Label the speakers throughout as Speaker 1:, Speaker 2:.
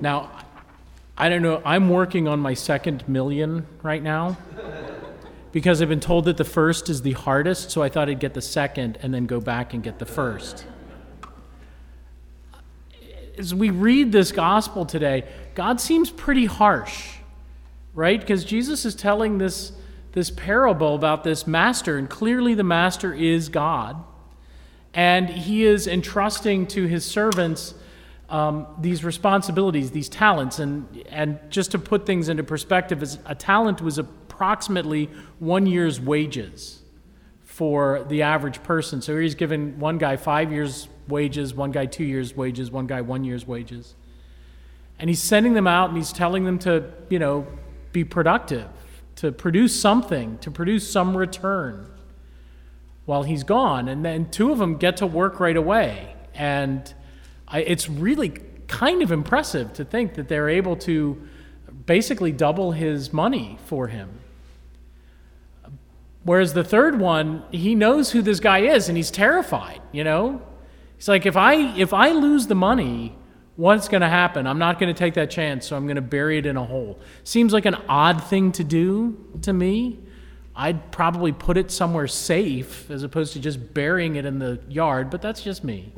Speaker 1: Now, I don't know, I'm working on my second million right now because I've been told that the first is the hardest, so I thought I'd get the second and then go back and get the first. As we read this gospel today, God seems pretty harsh, right? Because Jesus is telling this, this parable about this master, and clearly the master is God. And he is entrusting to his servants um, these responsibilities, these talents. And, and just to put things into perspective, a talent was approximately one year's wages for the average person. So he's given one guy five years' wages, one guy two years' wages, one guy one year's wages. And he's sending them out and he's telling them to, you know, be productive, to produce something, to produce some return while he's gone. And then two of them get to work right away. And I, it's really kind of impressive to think that they're able to basically double his money for him. Whereas the third one, he knows who this guy is and he's terrified, you know? He's like, if I if I lose the money, what's going to happen? I'm not going to take that chance, so I'm going to bury it in a hole. Seems like an odd thing to do to me. I'd probably put it somewhere safe as opposed to just burying it in the yard, but that's just me.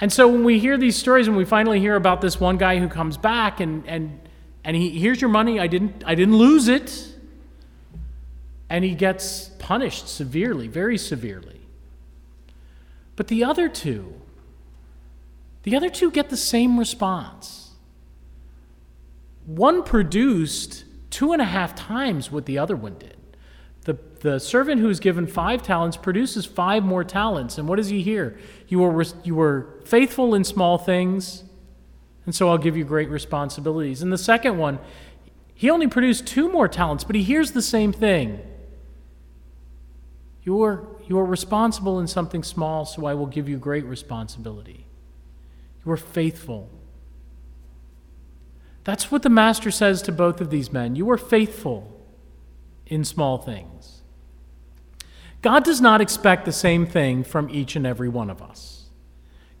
Speaker 1: And so when we hear these stories and we finally hear about this one guy who comes back and and and he here's your money, I didn't I didn't lose it. And he gets punished severely, very severely. But the other two, the other two get the same response. One produced two and a half times what the other one did. The, the servant who is given five talents produces five more talents. And what does he hear? You were, you were faithful in small things, and so I'll give you great responsibilities. And the second one, he only produced two more talents, but he hears the same thing. You are, you are responsible in something small, so I will give you great responsibility. You are faithful. That's what the master says to both of these men. You are faithful in small things. God does not expect the same thing from each and every one of us.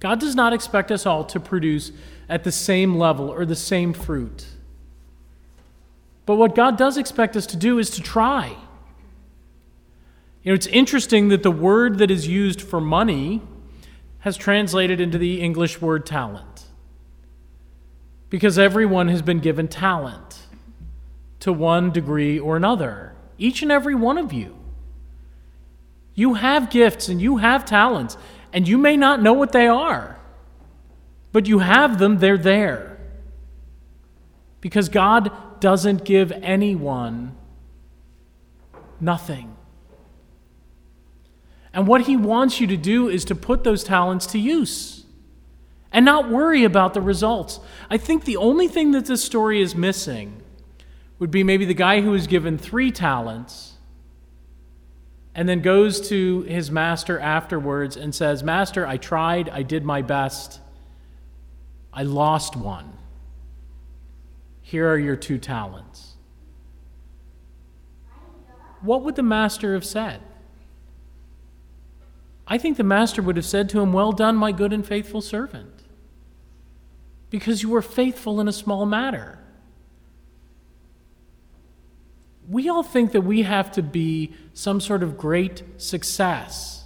Speaker 1: God does not expect us all to produce at the same level or the same fruit. But what God does expect us to do is to try. You know, it's interesting that the word that is used for money has translated into the English word talent. Because everyone has been given talent to one degree or another each and every one of you. You have gifts and you have talents, and you may not know what they are, but you have them, they're there. Because God doesn't give anyone nothing. And what He wants you to do is to put those talents to use and not worry about the results. I think the only thing that this story is missing would be maybe the guy who was given three talents and then goes to his master afterwards and says, Master, I tried, I did my best, I lost one. Here are your two talents. What would the master have said? I think the master would have said to him, Well done, my good and faithful servant, because you were faithful in a small matter we all think that we have to be some sort of great success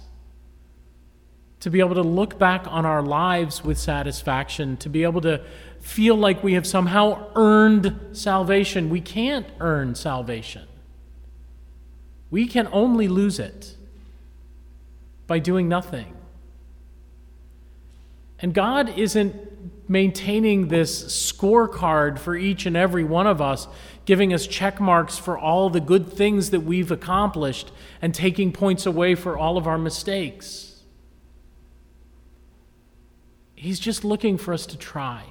Speaker 1: to be able to look back on our lives with satisfaction, to be able to feel like we have somehow earned salvation. We can't earn salvation. We can only lose it by doing nothing. And God isn't maintaining this scorecard for each and every one of us, giving us check marks for all the good things that we've accomplished and taking points away for all of our mistakes. He's just looking for us to try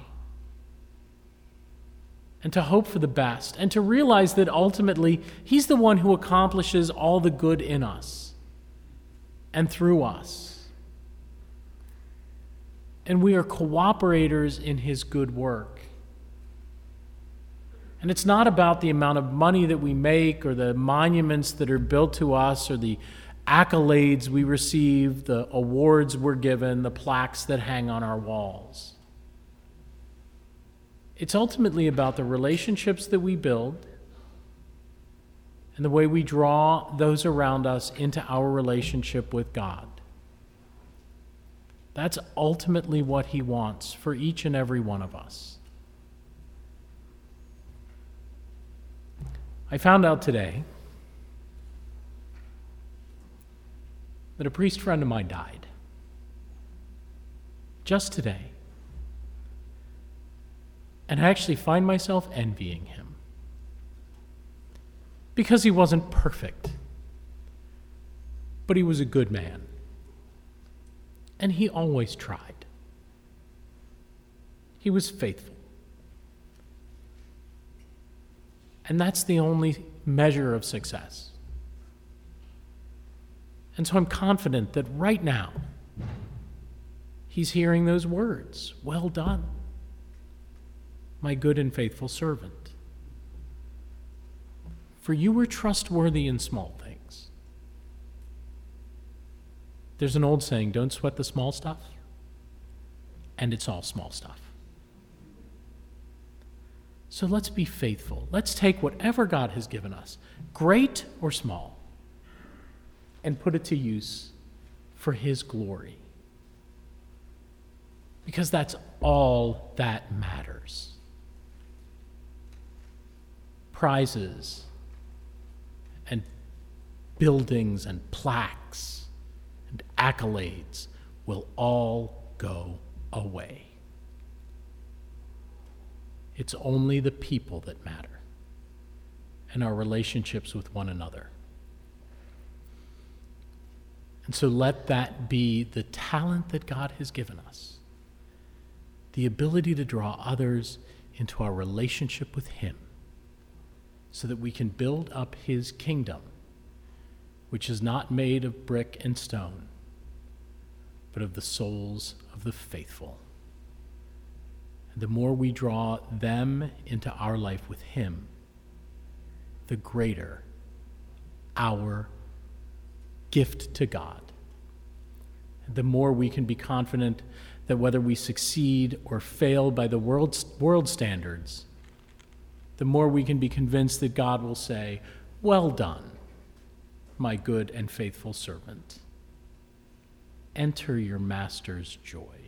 Speaker 1: and to hope for the best and to realize that ultimately He's the one who accomplishes all the good in us and through us and we are cooperators in His good work. And it's not about the amount of money that we make or the monuments that are built to us or the accolades we receive, the awards we're given, the plaques that hang on our walls. It's ultimately about the relationships that we build and the way we draw those around us into our relationship with God. That's ultimately what He wants for each and every one of us. I found out today that a priest friend of mine died. Just today. And I actually find myself envying him. Because he wasn't perfect, but he was a good man. And he always tried. He was faithful. And that's the only measure of success. And so I'm confident that right now, he's hearing those words Well done, my good and faithful servant. For you were trustworthy in small things. There's an old saying don't sweat the small stuff, and it's all small stuff. So let's be faithful. Let's take whatever God has given us, great or small, and put it to use for His glory. Because that's all that matters. Prizes and buildings and plaques and accolades will all go away. It's only the people that matter and our relationships with one another. And so let that be the talent that God has given us the ability to draw others into our relationship with Him so that we can build up His kingdom, which is not made of brick and stone, but of the souls of the faithful And the more we draw them into our life with Him, the greater our gift to God. The more we can be confident that whether we succeed or fail by the world's, world standards, the more we can be convinced that God will say, Well done, my good and faithful servant. Enter your master's joy.